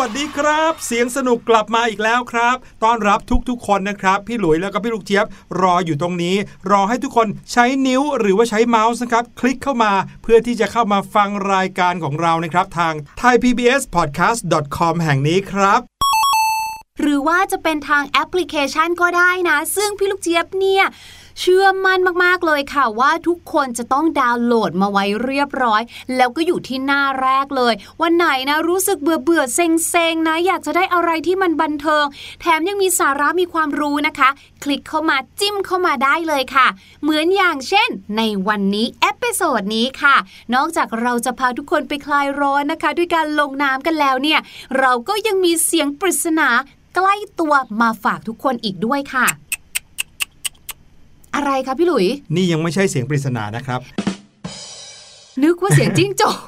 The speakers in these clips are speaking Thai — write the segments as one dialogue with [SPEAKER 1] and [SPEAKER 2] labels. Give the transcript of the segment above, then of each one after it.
[SPEAKER 1] วัสดีครับ เสียงสนุกกลับมาอีกแล้วครับ ต้อนรับทุกๆคนนะครับ พี่หลุยแล้วก็พี่ลูกเจี๊ยบรออยู่ตรงนี้ รอให้ทุกคนใช้นิ้วหรือว่าใช้เมาส์นะครับ คลิกเข้ามาเพื่อที่จะเข้ามาฟังรายการของเรานะครับ ทาง thaipbspodcast.com แห่งนี้ครับ
[SPEAKER 2] หรือว่าจะเป็นทางแอปพลิเคชันก็ได้นะ ซึ่งพี่ลูกเจี๊ยบเนี่ย เชื่อมั่นมากๆเลยค่ะว่าทุกคนจะต้องดาวน์โหลดมาไว้เรียบร้อย แล้วก็อยู่ที่หน้าแรกเลย วันไหนนะรู้สึกเบื่อเบื่อเซ็งเซ็งนะ อยากจะได้อะไรที่มันบันเทิง แถมยังมีสาระมีความรู้นะคะ คลิกเข้ามาจิ้มเข้ามาได้เลยค่ะ เหมือนอย่างเช่น ในวันนี้ episode นี้ค่ะ นอกจากเราจะพาทุกคนไปคลายร้อนนะคะ ด้วยการลงน้ำกันแล้วเนี่ย เราก็ยังมีเสียงปริศนาใกล้ตัวมาฝากทุกคนอีกด้วยค่ะ อะไรคะพี่หลุย
[SPEAKER 1] นี่ยังไม่ใช่เสียงปริศนานะครับ
[SPEAKER 2] นึกว่าเสียงจิ้งจก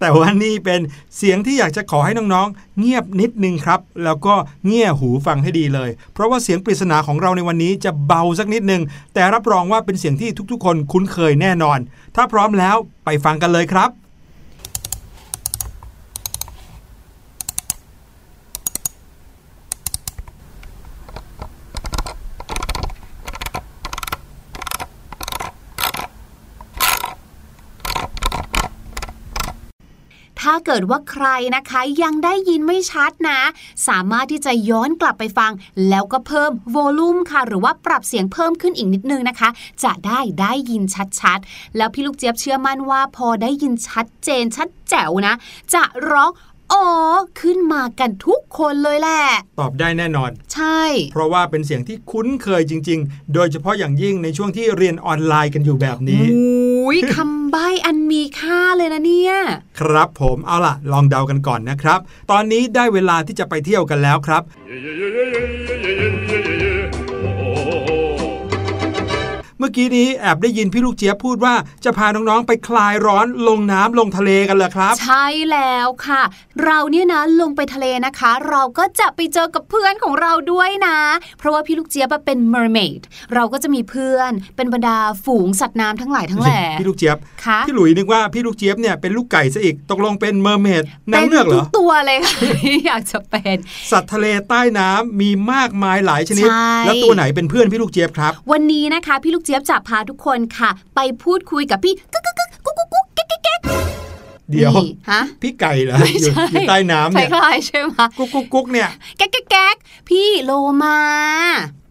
[SPEAKER 1] แต่ว่านี่เป็นเสียงที่อยากจะขอให้น้องๆ เงียบนิดนึงครับ แล้วก็เงี่ยหูฟังให้ดีเลย เพราะว่าเสียงปริศนาของเราในวันนี้จะเบาสักนิดนึง แต่รับรองว่าเป็นเสียงที่ทุกๆ คนคุ้นเคยแน่นอน ถ้าพร้อมแล้วไปฟังกันเลยครับ
[SPEAKER 2] ถ้า เกิดว่าใครนะคะยังได้ยินไม่ชัดนะ สามารถที่จะย้อนกลับไปฟัง แล้วก็เพิ่มโวลูมค่ะ หรือว่าปรับเสียงเพิ่มขึ้นอีกนิดนึงนะคะ จะได้ได้ยินชัดๆ แล้วพี่ลูกเจี๊ยบเชื่อมั่นว่าพอได้ยินชัดเจนชัดแจ๋วนะ จะร้องอ๋อขึ้นมากันทุกคนเลยแหละ
[SPEAKER 1] ตอบได้แน่นอน
[SPEAKER 2] ใช่
[SPEAKER 1] เพราะว่าเป็นเสียงที่คุ้นเคยจริง ๆ โดยเฉพาะอย่างยิ่งในช่วงที่เรียนออนไลน์กันอยู่แบบนี้
[SPEAKER 2] อุ้ยคำใบ้อันมีค่าเลยนะเนี่ย
[SPEAKER 1] ครับผมเอาล่ะ ลองเดากันก่อนนะครับ ตอนนี้ได้เวลาที่จะไปเที่ยวกันแล้วครับ เมื่อกี้นี้แอบได้ยินพี่ลูกเจี๊ยบพูดว่าจะพาน้องๆไปคลายร้อนลงน้ำลงทะเลกันเหรอครับ
[SPEAKER 2] ใช่แล้วค่ะ เราเนี่ยนะลงไปทะเลนะคะ เราก็จะไปเจอกับเพื่อนของเราด้วยนะ เพราะว่าพี่ลูกเจี๊ยบอะเป็น mermaid เราก็จะมีเพื่อนเป็นบรรดาฝูงสัตว์น้ำทั้งหลายทั้งแหล่
[SPEAKER 1] พี่ลูกเจี๊ยบ
[SPEAKER 2] ค่ะ
[SPEAKER 1] พี่หลุยนึกว่าพี่ลูกเจี๊ยบเนี่ยเป็นลูกไก่ซะอีกตกลงเป็น mermaid นาง
[SPEAKER 2] เป็น
[SPEAKER 1] เงือกเหร
[SPEAKER 2] ทุกตัวเลยค่ะที่อยากจะเป็น
[SPEAKER 1] สัตว์ทะเลใต้น้ำมีมากมายหลายชนิด
[SPEAKER 2] ใช่
[SPEAKER 1] แล้วตัวไหนเป็นเพื่อนพี่ลูกเจี๊ยบครับ
[SPEAKER 2] วันนี้นะคะพี่ลูกเจี๊ยบจะพาทุกคนค่ะ ไปพูดคุยกับพี่กึกกึกกึกกุ๊กกุ๊กกุ๊กแก๊กแก๊กแก๊ก
[SPEAKER 1] เดี๋ยว
[SPEAKER 2] ฮะ
[SPEAKER 1] พี่ไก่เหรอ
[SPEAKER 2] ไม่
[SPEAKER 1] อยู่
[SPEAKER 2] ใช่
[SPEAKER 1] อยู่ใต้น้ำเนี่ย
[SPEAKER 2] ล้ายๆใช่ไหม
[SPEAKER 1] กุ๊กกุ๊กกุ๊กเนี่ย
[SPEAKER 2] แก๊กแก๊กแก๊กพี่โลมา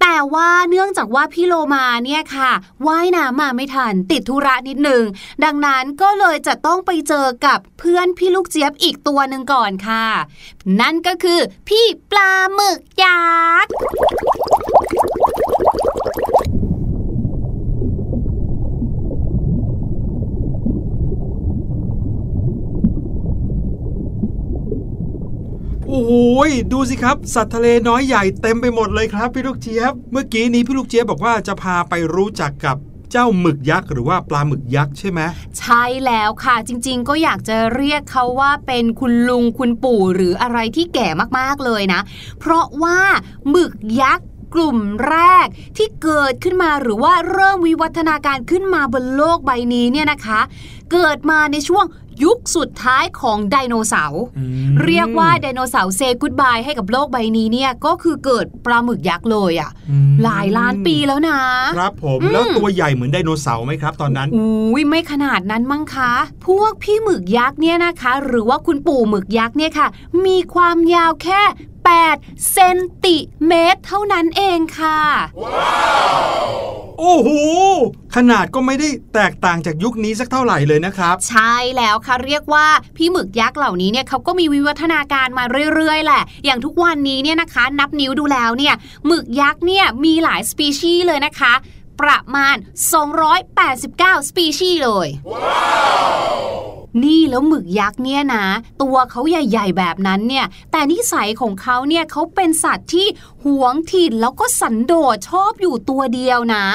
[SPEAKER 2] แต่ว่าเนื่องจากว่าพี่โลมาเนี่ยค่ะว่ายน้ำมาไม่ทันติดธุระนิดหนึ่งดังนั้นก็เลยจะต้องไปเจอกับเพื่อนพี่ลูกเจี๊ยบอีกตัวหนึ่งก่อนค่ะ นั่นก็คือพี่ปลาหมึกยักษ์
[SPEAKER 1] โอ้โหยดูสิครับ สัตว์ทะเลน้อยใหญ่เต็มไปหมดเลยครับพี่ลูกเจี๊ยบ เมื่อกี้นี้พี่ลูกเจี๊ยบบอกว่าจะพาไปรู้จักกับเจ้าหมึกยักษ์หรือว่าปลาหมึกยักษ์ใช่ไหม
[SPEAKER 2] ใช่แล้วค่ะจริง ๆ ก็อยากจะเรียกเขาว่าเป็นคุณลุงคุณปู่หรืออะไรที่แก่มากๆเลยนะ เพราะว่าหมึกยักษ์ กลุ่มแรกที่เกิดขึ้นมาหรือว่าเริ่มวิวัฒนาการขึ้นมาบนโลกใบนี้เนี่ยนะคะ เกิดมาในช่วงยุคสุดท้ายของไดโนเสาร์
[SPEAKER 1] อืม
[SPEAKER 2] เรียกว่าไดโนเสาร์เซกุดบายให้กับโลกใบนี้เนี่ยก็คือเกิดปลาหมึกยักษ์เลยอะ่ะ
[SPEAKER 1] อืม
[SPEAKER 2] หลายล้านปีแล้วนะ
[SPEAKER 1] ครับผม
[SPEAKER 2] อืม
[SPEAKER 1] แล้วตัวใหญ่เหมือนไดโนเสาร์ไหมครับ ตอนนั้น
[SPEAKER 2] อุ้ยไม่ขนาดนั้นมั้งคะ พวกพี่หมึกยักษ์เนี่ยนะคะ หรือว่าคุณปู่หมึกยักษ์เนี่ยค่ะ มีความยาวแค่ 8เซนติเมตร เท่านั้นเองค่ะ
[SPEAKER 1] โอ้โห ขนาดก็ไม่ได้แตกต่างจากยุคนี้สักเท่าไหร่เลยนะครับ
[SPEAKER 2] ใช่แล้วค่ะเรียกว่าพี่หมึกยักษ์เหล่านี้เนี่ยเขาก็มีวิวัฒนาการมาเรื่อยๆ แหละ อย่างทุกวันนี้เนี่ยนะคะ นับนิ้วดูแล้วเนี่ยหมึกยักษ์เนี่ยมีหลายสปีชีส์เลยนะคะ ประมาณ 289 สปีชีส์เลย นี่แล้วหมึกยักษ์เนี่ยนะ ตัวเขาใหญ่ ๆ แบบนั้นเนี่ย แต่นิสัยของเขาเนี่ยเขาเป็นสัตว์ที่หวงถิ่นแล้วก็สันโดษชอบอยู่ตัวเดียวนะ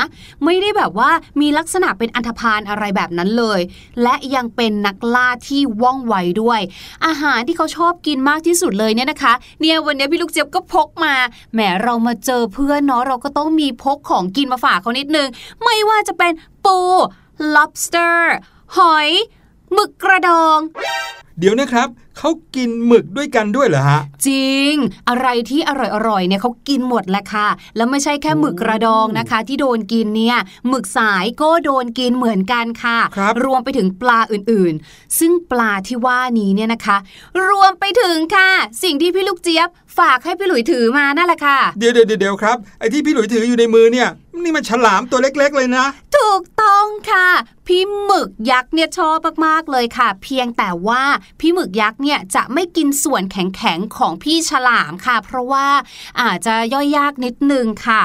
[SPEAKER 2] ไม่ได้แบบว่ามีลักษณะเป็นอันธพาลอะไรแบบนั้นเลย และยังเป็นนักล่าที่ว่องไวด้วย อาหารที่เขาชอบกินมากที่สุดเลยเนี่ยนะคะ เนี่ยวันนี้พี่ลูกเจี๊ยบก็พกมาแหมเรามาเจอเพื่อนเนาะเราก็ต้องมีพกของกินมาฝากเขานิดนึง ไม่ว่าจะเป็นปู lobster หอย หมึกกระดอง
[SPEAKER 1] เดี๋ยวนะครับเขากินหมึกด้วยกันด้วยเหรอฮะ
[SPEAKER 2] จริง อะไรที่อร่อยๆเนี่ยเขากินหมดแหละค่ะ แล้วไม่ใช่แค่หมึกกระดองนะคะ ที่โดนกินเนี่ยหมึกสายก็โดนกินเหมือนกันค่ะ
[SPEAKER 1] ครับ
[SPEAKER 2] รวมไปถึงปลาอื่นๆ ซึ่งปลาที่ว่านี้เนี่ยนะคะ รวมไปถึงค่ะ สิ่งที่พี่ลูกเจี๊ยบฝากให้พี่หลุยถือมานั่นแหละค่ะ
[SPEAKER 1] เดี๋ยวเดี๋ยวเดี๋ยวครับไอ้ที่พี่หลุยถืออยู่ในมือเนี่ยนี่มันฉลามตัวเล็ก ๆ เลยนะ
[SPEAKER 2] ถูกต้องค่ะ พี่หมึกยักษ์เนี่ยชอบมากๆเลยค่ะ เพียงแต่ว่าพี่หมึกยักษ์เนี่ยจะไม่กินส่วนแข็งๆของพี่ฉลามค่ะ เพราะว่าอาจจะย่อยยากนิดนึงค่ะ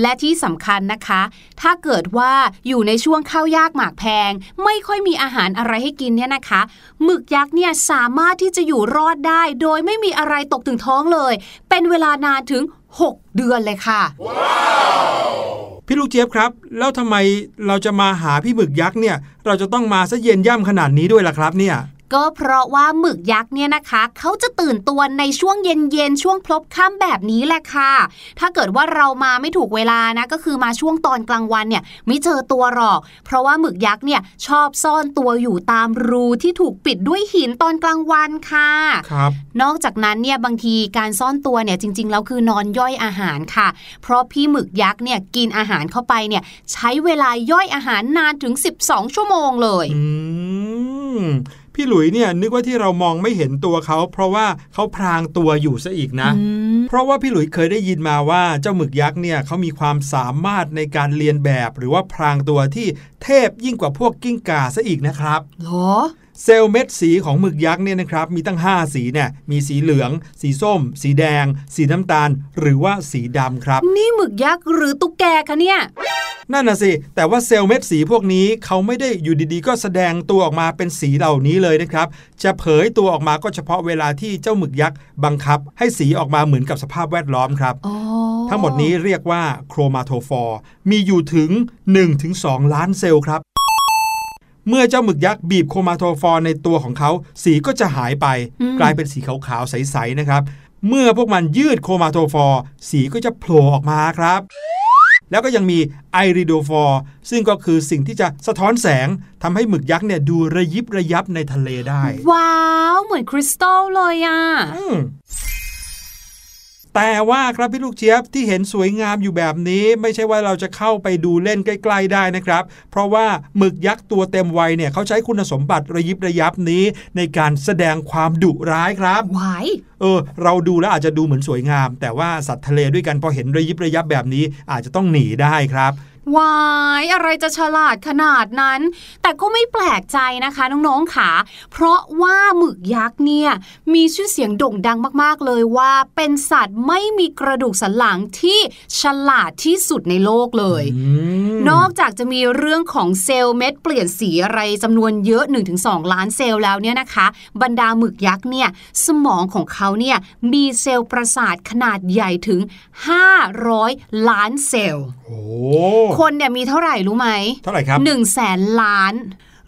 [SPEAKER 2] และที่สำคัญนะคะ ถ้าเกิดว่าอยู่ในช่วงข้าวยากหมากแพง ไม่ค่อยมีอาหารอะไรให้กินเนี่ยนะคะ หมึกยักษ์เนี่ยสามารถที่จะอยู่รอดได้ โดยไม่มีอะไรตกถึงท้องเลย เป็นเวลานานถึง 6 เดือนเลยค่ะ
[SPEAKER 1] พี่ลูกเจี๊ยบครับ แล้วทำไมเราจะมาหาพี่หมึกยักษ์เนี่ย เราจะต้องมาซะเย็นย่ำขนาดนี้ด้วยล่ะครับเนี่ย
[SPEAKER 2] ก็เพราะว่าหมึกยักษ์เนี่ยนะคะ เขาจะตื่นตัวในช่วงเย็นๆช่วงพลบค่ำแบบนี้แหละค่ะ ถ้าเกิดว่าเรามาไม่ถูกเวลานะก็คือมาช่วงตอนกลางวันเนี่ยไม่เจอตัวหรอก เพราะว่าหมึกยักษ์เนี่ยชอบซ่อนตัวอยู่ตามรูที่ถูกปิดด้วยหินตอนกลางวันค่ะ
[SPEAKER 1] ครับ
[SPEAKER 2] นอกจากนั้นเนี่ยบางทีการซ่อนตัวเนี่ยจริงๆแล้วคือนอนย่อยอาหารค่ะ เพราะพี่หมึกยักษ์เนี่ยกินอาหารเข้าไปเนี่ยใช้เวลาย่อยอาหารนานถึง 12 ชั่วโมงเลย
[SPEAKER 1] อืม พี่หลุยเนี่ยนึกว่าที่เรามองไม่เห็นตัวเขา เพราะว่าเขาพรางตัวอยู่ซะอีกนะ เพราะว่าพี่หลุยเคยได้ยินมาว่าเจ้าหมึกยักษ์เนี่ยเขามีความสามารถในการเรียนแบบ หรือว่าพรางตัวที่เทพยิ่งกว่าพวกกิ้งก่าซะอีกนะครับ
[SPEAKER 2] เหรอ
[SPEAKER 1] เซลล์เม็ดสีของหมึกยักษ์เนี่ยนะครับมีตั้ง 5 สีเนี่ยมีสีเหลือง สีส้ม สีแดง สีน้ำตาล หรือว่าสีดำครับ
[SPEAKER 2] นี่หมึกยักษ์หรือตุ๊กแกคะเนี่ย
[SPEAKER 1] นั่นน่ะสิ แต่ว่าเซลล์เม็ดสีพวกนี้เขาไม่ได้อยู่ดีๆ ก็แสดงตัวออกมาเป็นสีเหล่านี้เลยนะครับ จะเผยตัวออกมาก็เฉพาะเวลาที่เจ้าหมึกยักษ์บังคับ ให้สีออกมาเหมือนกับสภาพแวดล้อมครับ
[SPEAKER 2] อ๋อ
[SPEAKER 1] ทั้งหมดนี้เรียกว่า chromatophore มีอยู่ถึง 1-2 ล้านเซลล์ครับ เมื่อเจ้าหมึกยักษ์บีบ chromatophore ในตัวของเขา สีก็จะหายไป กลายเป็นสีขาวๆใสๆนะครับ เมื่อพวกมันยืดโครมาโทฟอร์สีก็จะโผล่ออกมาครับ แล้วก็ยังมีไอริโดฟอร์ซึ่งก็คือสิ่งที่จะสะท้อนแสงทำให้หมึกยักษ์เนี่ยดูระยิบระยับในทะเลได้
[SPEAKER 2] ว้าว เหมือนคริสตัลเลยอะ
[SPEAKER 1] อืม แต่ว่าครับพี่ลูกเจี๊ยบที่เห็นสวยงามอยู่แบบนี้ ไม่ใช่ว่าเราจะเข้าไปดูเล่นใกล้ ๆ ได้นะครับ เพราะว่าหมึกยักษ์ตัวเต็มวัยเนี่ยเขาใช้คุณสมบัติระยิบระยับนี้ ในการแสดงความดุร้ายครับ
[SPEAKER 2] หวาย
[SPEAKER 1] เออ เราดูแล้วอาจจะดูเหมือนสวยงาม แต่ว่าสัตว์ทะเลด้วยกันพอเห็นระยิบระยับแบบนี้ อาจจะต้องหนีได้ครับ
[SPEAKER 2] วายอะไรจะฉลาดขนาดนั้น แต่ก็ไม่แปลกใจนะคะน้องๆค่ะ เพราะว่าหมึกยักษ์เนี่ยมีชื่อเสียงโด่งดังมากๆเลยว่า เป็นสัตว์ไม่มีกระดูกสันหลังที่ฉลาดที่สุดในโลกเลย นอกจากจะมีเรื่องของเซลล์เม็ดเปลี่ยนสีอะไรจำนวนเยอะ 1-2 ล้านเซลล์แล้วเนี่ยนะคะ บรรดาหมึกยักษ์เนี่ยสมองของเขาเนี่ยมีเซลล์ประสาทขนาดใหญ่ถึง 500 ล้านเซลล์
[SPEAKER 1] โอ้
[SPEAKER 2] คนเนี่ยมีเท่าไหร่รู้ไหม
[SPEAKER 1] เท่าไหร่ครับ
[SPEAKER 2] หนึ่งแสนล้าน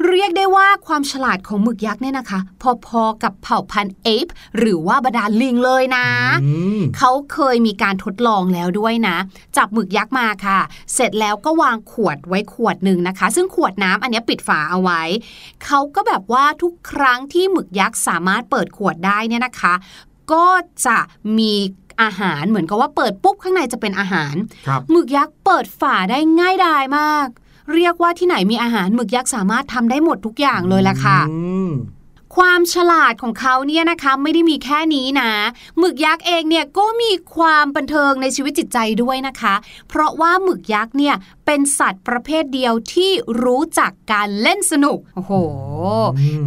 [SPEAKER 2] เรียกได้ว่าความฉลาดของหมึกยักษ์เนี่ยนะคะ พอๆกับเผ่าพันธุ์เอฟหรือว่าบรรดาลิงเลยนะ
[SPEAKER 1] อืม
[SPEAKER 2] เขาเคยมีการทดลองแล้วด้วยนะ จับหมึกยักษ์มาค่ะ เสร็จแล้วก็วางขวดไว้ขวดหนึ่งนะคะ ซึ่งขวดน้ำอันเนี้ยปิดฝาเอาไว้ เขาก็แบบว่าทุกครั้งที่หมึกยักษ์สามารถเปิดขวดได้เนี่ยนะคะ ก็จะมีอาหารเหมือนกับว่าเปิดปุ๊บข้างในจะเป็นอาหาร
[SPEAKER 1] ครับ
[SPEAKER 2] หมึกยักษ์เปิดฝาได้ง่ายดายมาก เรียกว่าที่ไหนมีอาหารหมึกยักษ์สามารถทำได้หมดทุกอย่างเลยละค่ะ
[SPEAKER 1] อืม
[SPEAKER 2] ความฉลาดของเขาเนี่ยนะคะไม่ได้มีแค่นี้นะหมึกยักษ์เองเนี่ยก็มีความบันเทิงในชีวิตจิตใจด้วยนะคะ เพราะว่าหมึกยักษ์เนี่ย เป็นสัตว์ประเภทเดียวที่รู้จักการเล่นสนุก โอ้โห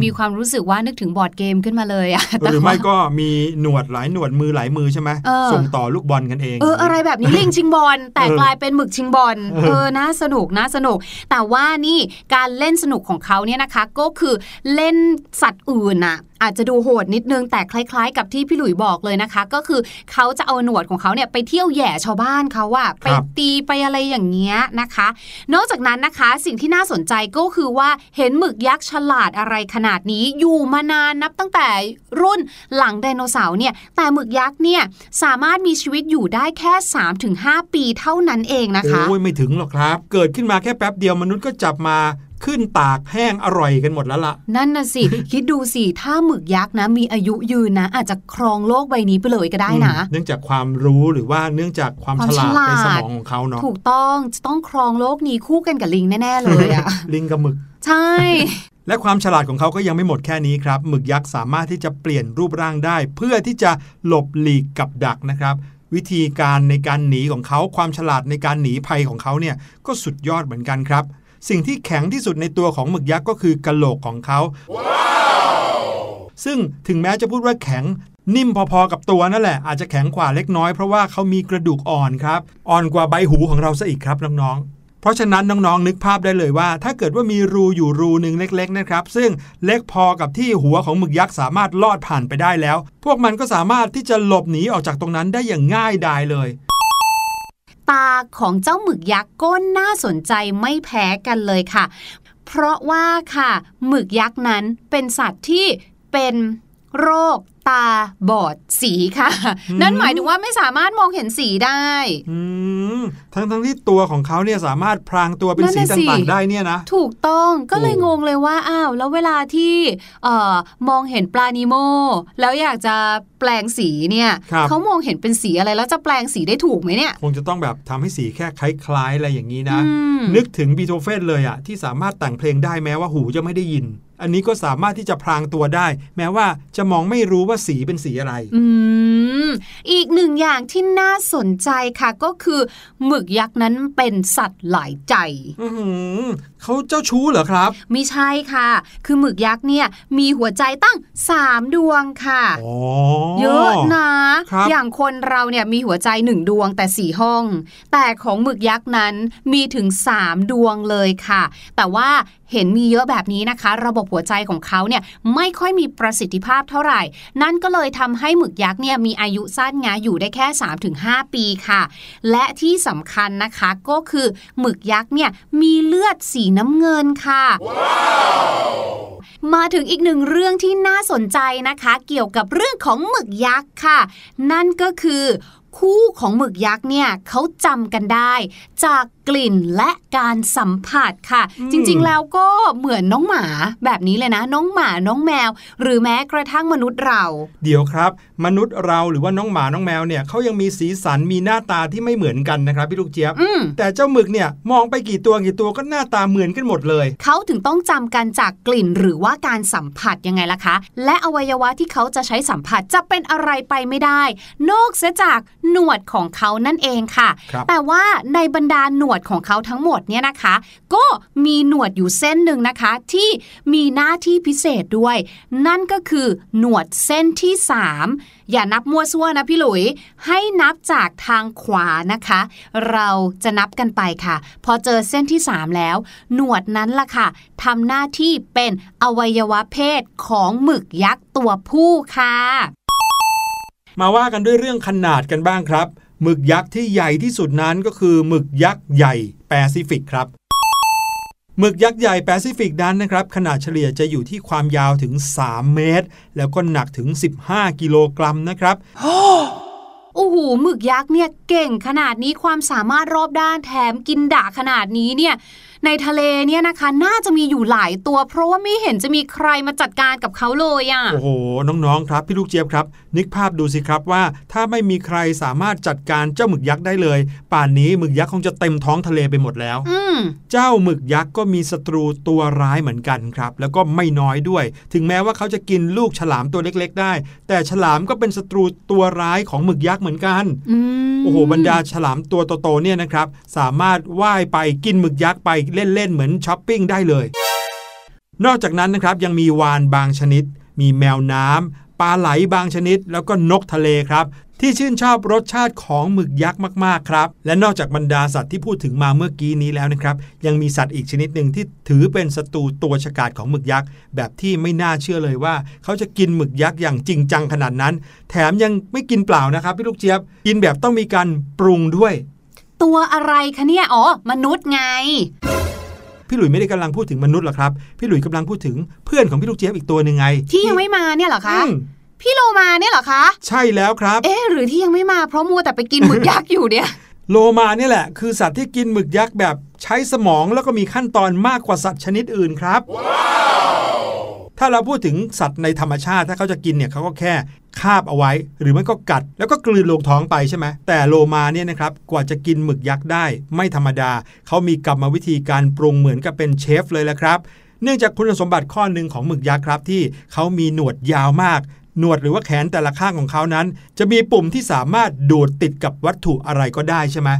[SPEAKER 2] มีความรู้สึกว่านึกถึง board game ขึ้นมาเลยอะ
[SPEAKER 1] หรือไม่
[SPEAKER 2] แต่ว่า
[SPEAKER 1] ก็มีหนวดหลายหนวดมือหลายมือใช่ไหม
[SPEAKER 2] เออ
[SPEAKER 1] ส่งต่อลูกบอลกันเอง
[SPEAKER 2] เอออะไรแบบนี้ลิงชิงบอลแต่
[SPEAKER 1] เออก
[SPEAKER 2] ลายเป็นหมึกชิงบอล
[SPEAKER 1] เออ
[SPEAKER 2] เออน่าสนุกน่าสนุก แต่ว่านี่การเล่นสนุกของเขาเนี่ยนะคะ ก็คือเล่นสัตว์อื่นน่ะ อาจจะดูโหดนิดนึงแต่คล้าย ๆ กับที่พี่หลุยบอกเลยนะคะ ก็คือเขาจะเอาหนวดของเขาเนี่ยไปเที่ยวแหย่ชาวบ้านเขาอะไปตีไปอะไรอย่างเงี้ยนะคะ นอกจากนั้นนะคะสิ่งที่น่าสนใจก็คือว่าเห็นหมึกยักษ์ฉลาดอะไรขนาดนี้อยู่มานานนับตั้งแต่รุ่นหลังไดโนเสาร์เนี่ยแต่หมึกยักษ์เนี่ยสามารถมีชีวิตอยู่ได้แค่ 3-5 ปีเท่านั้นเองนะคะ
[SPEAKER 1] โอ้ยไม่ถึงหรอกครับ เกิดขึ้นมาแค่แป๊บเดียวมนุษย์ก็จับมา ขึ้นตากแห้งอร่อยกันหมดแล้วล่ะ
[SPEAKER 2] นั่นน่ะสิ คิดดูสิถ้าหมึกยักษ์นะ มีอายุยืนนะ อาจจะครองโลกใบนี้ไปเลยก็ได้นะ
[SPEAKER 1] อืมเนื่องจากความรู้หรือว่าเนื่องจากความ
[SPEAKER 2] ความ
[SPEAKER 1] ฉลาด
[SPEAKER 2] ฉลาด
[SPEAKER 1] ในสมองของเขาเนาะ
[SPEAKER 2] ถูกต้องจะต้องครองโลกนี้คู่กันกับลิงแน่ๆเลยอะ
[SPEAKER 1] ลิงกับหมึก
[SPEAKER 2] ใช่
[SPEAKER 1] และความฉลาดของเขาก็ยังไม่หมดแค่นี้ครับหมึกยักษ์สามารถที่จะเปลี่ยนรูปร่างได้ เพื่อที่จะหลบหลีกกับดักนะครับ วิธีการในการหนีของเขาความฉลาดในการหนีภัยของเขาเนี่ยก็สุดยอดเหมือนกันครับ สิ่งที่แข็งที่สุดในตัวของหมึกยักษ์ก็คือกะโหลกของเขาซึ่งถึงแม้จะพูดว่าแข็งนิ่มพอๆกับตัวนั่นแหละ อาจจะแข็งกว่าเล็กน้อยเพราะว่าเขามีกระดูกอ่อนครับ อ่อนกว่าใบหูของเราซะอีกครับน้องๆ เพราะฉะนั้นน้องๆนึกภาพได้เลยว่า ถ้าเกิดว่ามีรูอยู่รูหนึ่งเล็กๆนะครับ ซึ่งเล็กพอกับที่หัวของหมึกยักษ์สามารถลอดผ่านไปได้แล้ว พวกมันก็สามารถที่จะหลบหนีออกจากตรงนั้นได้อย่างง่ายดายเลย
[SPEAKER 2] ตาของเจ้าหมึกยักษ์ก็น่าสนใจไม่แพ้กันเลยค่ะ เพราะว่าค่ะ หมึกยักษ์นั้นเป็นสัตว์ที่เป็นโรค ตาบอดสีค่ะ
[SPEAKER 1] อืม
[SPEAKER 2] นั่นหมายถึงว่าไม่สามารถมองเห็นสีได้
[SPEAKER 1] อืมทั้งทั้งๆที่ตัวของเขาเนี่ยสามารถพรางตัวเป็น
[SPEAKER 2] นั่น
[SPEAKER 1] สี
[SPEAKER 2] น่ะสิ
[SPEAKER 1] ต่างๆได้เนี่ยนะ
[SPEAKER 2] ถูกต้องก็เลย
[SPEAKER 1] โอ้
[SPEAKER 2] งงเลยว่าอ้าวแล้วเวลาที่เอ่อมองเห็นปลานิโมแล้วอยากจะแปลงสีเนี่ย
[SPEAKER 1] ครับ
[SPEAKER 2] เขามองเห็นเป็นสีอะไรแล้วจะแปลงสีได้ถูกไหมเนี่ย
[SPEAKER 1] คงจะต้องแบบทำให้สีแค่คล้ายๆอะไรอย่างนี้นะ
[SPEAKER 2] อืม
[SPEAKER 1] นึกถึงบีโธเฟนเลยอะที่สามารถแต่งเพลงได้แม้ว่าหูจะไม่ได้ยิน อันนี้ก็สามารถที่จะพรางตัวได้ แม้ว่าจะมองไม่รู้ว่าสีเป็นสีอะไร
[SPEAKER 2] อืมอีกหนึ่งอย่างที่น่าสนใจค่ะก็คือ หมึกยักษ์นั้นเป็นสัตว์หลายใจ
[SPEAKER 1] อือหือเขาเจ้าชู้เหรอครับ
[SPEAKER 2] ไม่ใช่ค่ะ คือหมึกยักษ์เนี่ยมีหัวใจตั้ง 3 ดวงค่ะ
[SPEAKER 1] อ๋อ
[SPEAKER 2] เยอะนะ
[SPEAKER 1] ครับ
[SPEAKER 2] อย่างคนเราเนี่ยมีหัวใจหนึ่งดวงแต่สี่ห้อง แต่ของหมึกยักษ์นั้นมีถึง 3 ดวงเลยค่ะ แต่ว่าเห็นมีเยอะแบบนี้นะคะ ระบบหัวใจของเขาเนี่ยไม่ค่อยมีประสิทธิภาพเท่าไหร่ นั่นก็เลยทำให้หมึกยักษ์เนี่ยมีอายุสั้นงาอยู่ได้แค่ 3-5 ปีค่ะ และที่สำคัญนะคะก็คือหมึกยักษ์เนี่ยมีเลือดสีน้ำเงินค่ะมาถึงอีกหนึ่งเรื่องที่น่าสนใจนะคะ เกี่ยวกับเรื่องของหมึกยักษ์ค่ะ นั่นก็คือ คู่ของหมึกยักษ์เนี่ยเขาจำกันได้ จากกลิ่นและการสัมผัสค่ะ
[SPEAKER 1] อืม
[SPEAKER 2] จริงๆแล้วก็เหมือนน้องหมาแบบนี้เลยนะ น้องหมาน้องแมว หรือแม้กระทั่งมนุษย์เรา
[SPEAKER 1] เดี๋ยวครับ มนุษย์เราหรือว่าน้องหมาน้องแมวเนี่ยเขายังมีสีสันมีหน้าตาที่ไม่เหมือนกันนะครับพี่ลูกเจี๊ยบ
[SPEAKER 2] อืม
[SPEAKER 1] แต่เจ้าหมึกเนี่ยมองไปกี่ตัวกี่ตัวก็หน้าตาเหมือนกันหมดเลย
[SPEAKER 2] เขาถึงต้องจำกันจากกลิ่นหรือว่าการสัมผัสยังไงล่ะคะ และอวัยวะที่เขาจะใช้สัมผัสจะเป็นอะไรไปไม่ได้ นอกเสียจากหนวดของเขานั่นเองค่ะ
[SPEAKER 1] ครับ
[SPEAKER 2] แต่ว่าในบรรดาหนวดของเขาทั้งหมดเนี่ยนะคะ ก็มีหนวดอยู่เส้นหนึ่งนะคะ ที่มีหน้าที่พิเศษด้วย นั่นก็คือหนวดเส้นที่ 3 อย่านับมั่วซั่วนะพี่หลุย ให้นับจากทางขวานะคะ เราจะนับกันไปค่ะ พอเจอเส้นที่ 3 แล้ว หนวดนั้นล่ะค่ะทำหน้าที่เป็นอวัยวะเพศของหมึกยักษ์ตัวผู้ค่ะ
[SPEAKER 1] มาว่ากันด้วยเรื่องขนาดกันบ้างครับหมึกยักษ์ที่ใหญ่ที่สุดนั้นก็คือหมึกยักษ์ใหญ่แปซิฟิกครับหมึกยักษ์ใหญ่แปซิฟิกนั้นนะครับขนาดเฉลี่ยจะอยู่ที่ความยาวถึง 3 เมตร แล้วก็หนักถึง 15 กิโลกรัมนะครับ
[SPEAKER 2] โอ้โหหมึกยักษ์เนี่ยเก่งขนาดนี้ความสามารถรอบด้านแถมกินดะขนาดนี้เนี่ย ในทะเลเนี่ยนะคะ น่าจะมีอยู่หลายตัว เพราะว่าไม่เห็นจะมีใครมาจัดการกับเขาเลยอะ่ะ
[SPEAKER 1] โอ้โหน้องๆครับพี่ลูกเจี๊ยบครับ นึกภาพดูสิครับว่า ถ้าไม่มีใครสามารถจัดการเจ้าหมึกยักษ์ได้เลย ป่านนี้หมึกยักษ์คงจะเต็มท้องทะเลไปหมดแล้ว
[SPEAKER 2] อืม
[SPEAKER 1] เจ้าหมึกยักษ์ก็มีศัตรูตัวร้ายเหมือนกันครับ แล้วก็ไม่น้อยด้วย ถึงแม้ว่าเขาจะกินลูกฉลามตัวเล็ก ๆ ได้ แต่ฉลามก็เป็นศัตรูตัวร้ายของหมึกยักษ์เหมือนกัน
[SPEAKER 2] อืม
[SPEAKER 1] โอ้โหบรรดาฉลามตัวโตๆเนี่ยนะครับ สามารถว่ายไปกินหมึกยักษ์ไปเล่นๆเหมือนช้อปปิ้งได้เลย นอกจากนั้นนะครับยังมีวานบางชนิด มีแมวน้ำปลาไหลบางชนิด แล้วก็นกทะเลครับ ที่ชื่นชอบรสชาติของหมึกยักษ์มากๆครับ และนอกจากบรรดาสัตว์ที่พูดถึงมาเมื่อกี้นี้แล้วนะครับ ยังมีสัตว์อีกชนิดหนึ่งที่ถือเป็นศัตรูตัวฉกาจของหมึกยักษ์แบบที่ไม่น่าเชื่อเลยว่า เขาจะกินหมึกยักษ์อย่างจริงจังขนาดนั้น แถมยังไม่กินเปล่านะครับพี่ลูกเจี๊ยบกินแบบต้องมีการปรุงด้วย
[SPEAKER 2] ตัวอะไรคะเนี่ย อ๋อ มนุษย์ไง
[SPEAKER 1] พี่หลุยไม่ได้กำลังพูดถึงมนุษย์หรอกครับ พี่หลุยกำลังพูดถึงเพื่อนของพี่ลูกเจี๊ยบอีกตัวหนึ่งไง
[SPEAKER 2] ที่ยังไม่มาเนี่ยเหรอคะ
[SPEAKER 1] อืม
[SPEAKER 2] พี่โลมาเนี่ยเหรอคะ
[SPEAKER 1] ใช่แล้วครับ
[SPEAKER 2] เอ๊ะหรือที่ยังไม่มาเพราะมัวแต่ไปกินหมึกยักษ์อยู่เนี่ย
[SPEAKER 1] โลมาเนี่ยแหละ คือสัตว์ที่กินหมึกยักษ์แบบใช้สมองแล้วก็มีขั้นตอนมากกว่าสัตว์ชนิดอื่นครับ ถ้าเราพูดถึงสัตว์ในธรรมชาติถ้าเขาจะกินเนี่ยเขาก็แค่ คาบเอาไว้ หรือมันก็กัดแล้วก็กลืนลงท้องไปใช่ไหมแต่โลมาเนี่ยนะครับกว่าจะกินหมึกยักษ์ได้ ไม่ธรรมดา เขามีกรรมวิธีการปรุงเหมือนกับเป็นเชฟเลยแหละครับ เนื่องจากคุณสมบัติข้อหนึ่งของหมึกยักษ์ครับที่เขามีหนวดยาวมากหนวดหรือว่าแขนแต่ละข้างของเขานั้น จะมีปุ่มที่สามารถดูดติดกับวัตถุอะไรก็ได้ใช่ไหม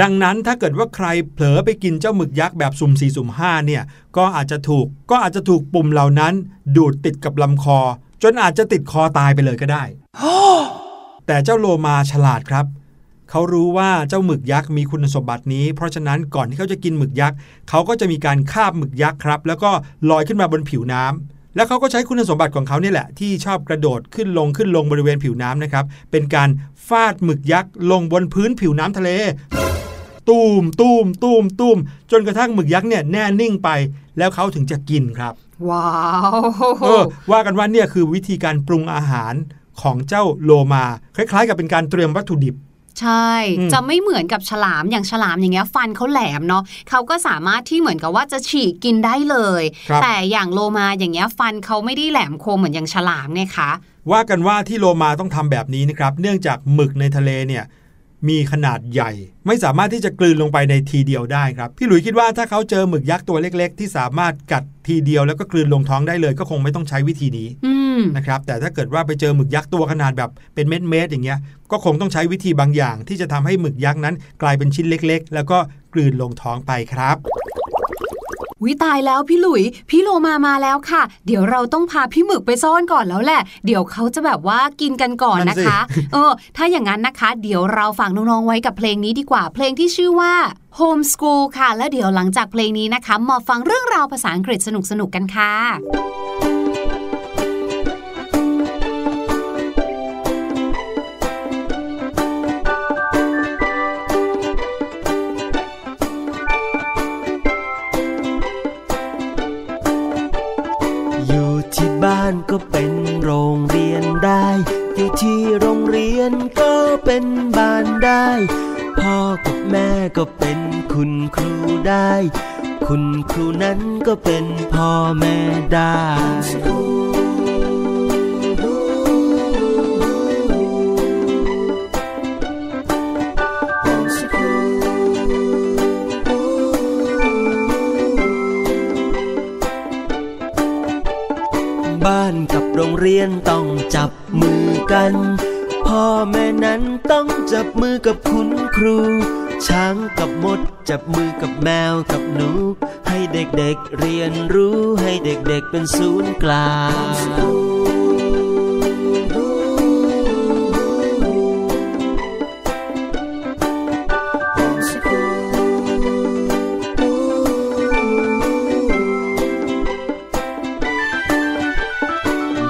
[SPEAKER 1] ดังนั้นถ้าเกิดว่าใครเผลอไปกินเจ้าหมึกยักษ์แบบสุ่มสี่สุ่มห้าเนี่ยก็อาจจะถูกก็อาจจะถูกปุ่มเหล่านั้น ดูดติดกับลำคอ จนอาจจะติดคอตายไปเลยก็ได้ แต่เจ้าโลมาฉลาดครับ เขารู้ว่าเจ้าหมึกยักษ์มีคุณสมบัตินี้ เพราะฉะนั้นก่อนที่เขาจะกินหมึกยักษ์เขาก็จะมีการคาบหมึกยักษ์ครับ แล้วก็ลอยขึ้นมาบนผิวน้ำแล้วเขาก็ใช้คุณสมบัติของเขาเนี่ยแหละ ที่ชอบกระโดดขึ้นลงขึ้นลงบริเวณผิวน้ำนะครับ เป็นการฟาดหมึกยักษ์ลงบนพื้นผิวน้ำทะเลตูมตูมตูมตูมจนกระทั่งหมึกยักษ์เนี่ยแน่นิ่งไป แล้วเขาถึงจะกินครับ
[SPEAKER 2] ว้าว
[SPEAKER 1] เออว่ากันว่าเนี่ยคือวิธีการปรุงอาหารของเจ้าโลมา คล้ายๆ กับเป็นการเตรียมวัตถุดิบ
[SPEAKER 2] ใช่
[SPEAKER 1] อืม
[SPEAKER 2] จะไม่เหมือนกับฉลามอย่างฉลามอย่างเงี้ยฟันเขาแหลมเนาะเขาก็สามารถที่เหมือนกับว่าจะฉีกกินได้เลย
[SPEAKER 1] ครับ
[SPEAKER 2] แต่อย่างโลมาอย่างเงี้ยฟันเขาไม่ได้แหลมคมเหมือนอย่างฉลามไงคะ
[SPEAKER 1] ว่ากันว่าที่โลมาต้องทำแบบนี้นะครับ เนื่องจากหมึกในทะเลเนี่ย มีขนาดใหญ่ ไม่สามารถที่จะกลืนลงไปในทีเดียวได้ครับ พี่หลุยคิดว่าถ้าเขาเจอหมึกยักษ์ตัวเล็ก ๆ ที่สามารถกัดทีเดียวแล้วก็กลืนลงท้องได้เลย ก็คงไม่ต้องใช้วิธีนี้
[SPEAKER 2] อืม
[SPEAKER 1] นะครับแต่ถ้าเกิดว่าไปเจอหมึกยักษ์ตัวขนาดแบบเป็นเม็ดๆอย่างเงี้ยก็คงต้องใช้วิธีบางอย่าง ที่จะทำให้หมึกยักษ์นั้น กลายเป็นชิ้นเล็ก ๆ แล้วก็กลืนลงท้องไปครับ
[SPEAKER 2] วิตายแล้วพี่หลุย พี่โลมามาแล้วค่ะ เดี๋ยวเราต้องพาพี่หมึกไปซ่อนก่อนแล้วแหละ เดี๋ยวเขาจะแบบว่ากินกันก่อน
[SPEAKER 1] นั่นสิ
[SPEAKER 2] นะคะ เออ ถ้าอย่างนั้นนะคะ เดี๋ยวเราฝากน้องๆไว้กับเพลงนี้ดีกว่า เพลงที่ชื่อว่า Homeschool ค่ะ แล้วเดี๋ยวหลังจากเพลงนี้นะคะ มาฟังเรื่องราวภาษาอังกฤษสนุกๆกันค่ะ
[SPEAKER 3] ได้ คุณครูนั้นก็เป็นพ่อแม่ได้บ้านกับโรงเรียนต้องจับมือกัน พ่อแม่นั้นต้องจับมือกับคุณครู ช้างกับมด จับมือกับแมวกับหนู ให้เด็กๆเรียนรู้ให้เด็กๆเป็นศูนย์กลาง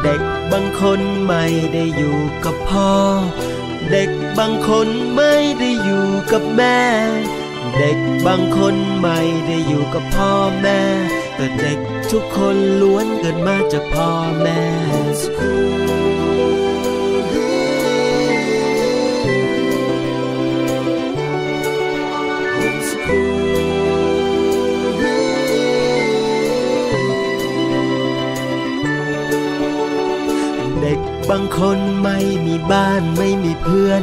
[SPEAKER 3] เด็กบางคนไม่ได้อยู่กับพ่อ เด็กางคนไม่ได้อยู่กับแม่ เด็กบางคนไม่ได้อยู่กับพ่อแม่ แต่เด็กทุกคนล้วนเกิดมาจากพ่อแม่เด็กบางคนไม่มีบ้านไม่มีเพื่อน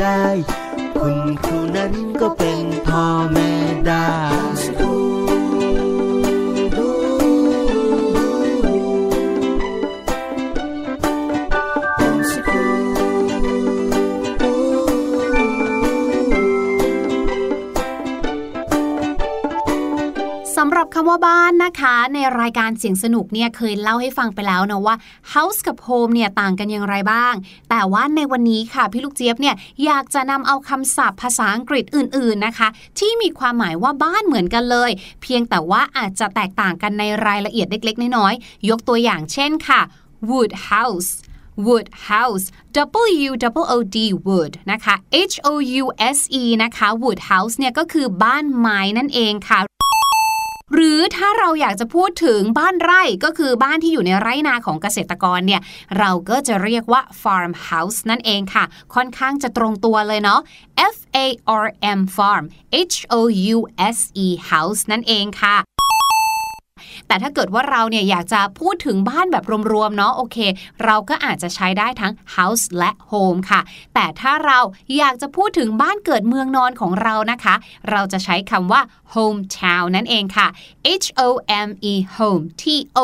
[SPEAKER 3] ได้ คุณครูนั้นก็เป็นพ่อแม่ได้
[SPEAKER 2] วบ้านนะคะ ในรายการเสียงสนุกเนี่ยเคยเล่าให้ฟังไปแล้วนะว่า house กับ home เนี่ยต่างกันอย่างไรบ้าง แต่ว่าในวันนี้ค่ะพี่ลูกเจี๊ยบเนี่ยอยากจะนำเอาคำศัพท์ภาษาอังกฤษอื่น ๆนะคะ ที่มีความหมายว่าบ้านเหมือนกันเลย เพียงแต่ว่าอาจจะแตกต่างกันในรายละเอียดเล็ก ๆ น้อยๆยกตัวอย่างเช่นค่ะ wood house wood house W O O D wood นะคะ H O U S E นะคะ wood house เนี่ยก็คือบ้านไม้นั่นเองค่ะ หรือถ้าเราอยากจะพูดถึงบ้านไร่ก็คือบ้านที่อยู่ในไร่นาของเกษตรกรเนี่ยเราก็จะเรียกว่า farmhouse นั่นเองค่ะ ค่อนข้างจะตรงตัวเลยเนาะ F A R M farm H O U S E house นั่นเองค่ะ แต่ถ้าเกิดว่าเราเนี่ยอยากจะพูดถึงบ้านแบบรวมๆเนาะโอเค เราก็อาจจะใช้ได้ทั้ง house และ home ค่ะ แต่ถ้าเราอยากจะพูดถึงบ้านเกิดเมืองนอนของเรานะคะ เราจะใช้คำว่า hometown นั่นเองค่ะ H O M E home T O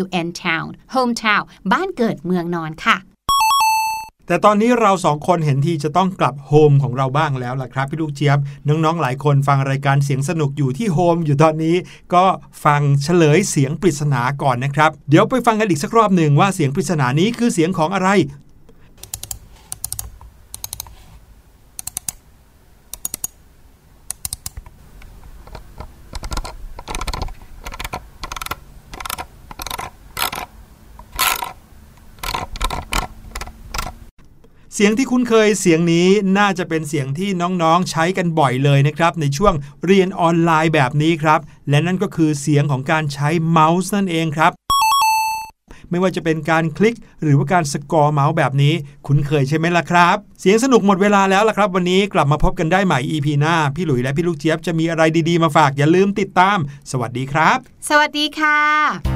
[SPEAKER 2] W N town hometown บ้านเกิดเมืองนอนค่ะ
[SPEAKER 1] แต่ตอนนี้เราสองคนเห็นทีจะต้องกลับโฮมของเราบ้างแล้วล่ะครับพี่ลูกเจี๊ยบ น้องๆหลายคนฟังรายการเสียงสนุกอยู่ที่โฮมอยู่ตอนนี้ ก็ฟังเฉลยเสียงปริศนาก่อนนะครับ เดี๋ยวไปฟังกันอีกสักรอบหนึ่งว่าเสียงปริศนานี้คือเสียงของอะไร เสียงที่คุ้นเคยเสียงนี้น่าจะเป็นเสียงที่น้องๆใช้กันบ่อยเลยนะครับ ในช่วงเรียนออนไลน์แบบนี้ครับ และนั่นก็คือเสียงของการใช้เมาส์นั่นเองครับ ไม่ว่าจะเป็นการคลิกหรือว่าการสกอร์เมาส์แบบนี้ คุ้นเคยใช่ไหมล่ะครับ เสียงสนุกหมดเวลาแล้วล่ะครับ วันนี้กลับมาพบกันได้ใหม่ EP หน้า พี่หลุยและพี่ลูกเจี๊ยบจะมีอะไรดีๆมาฝากอย่าลืมติดตาม สวัสดีครับ
[SPEAKER 2] สวัสดีค่ะ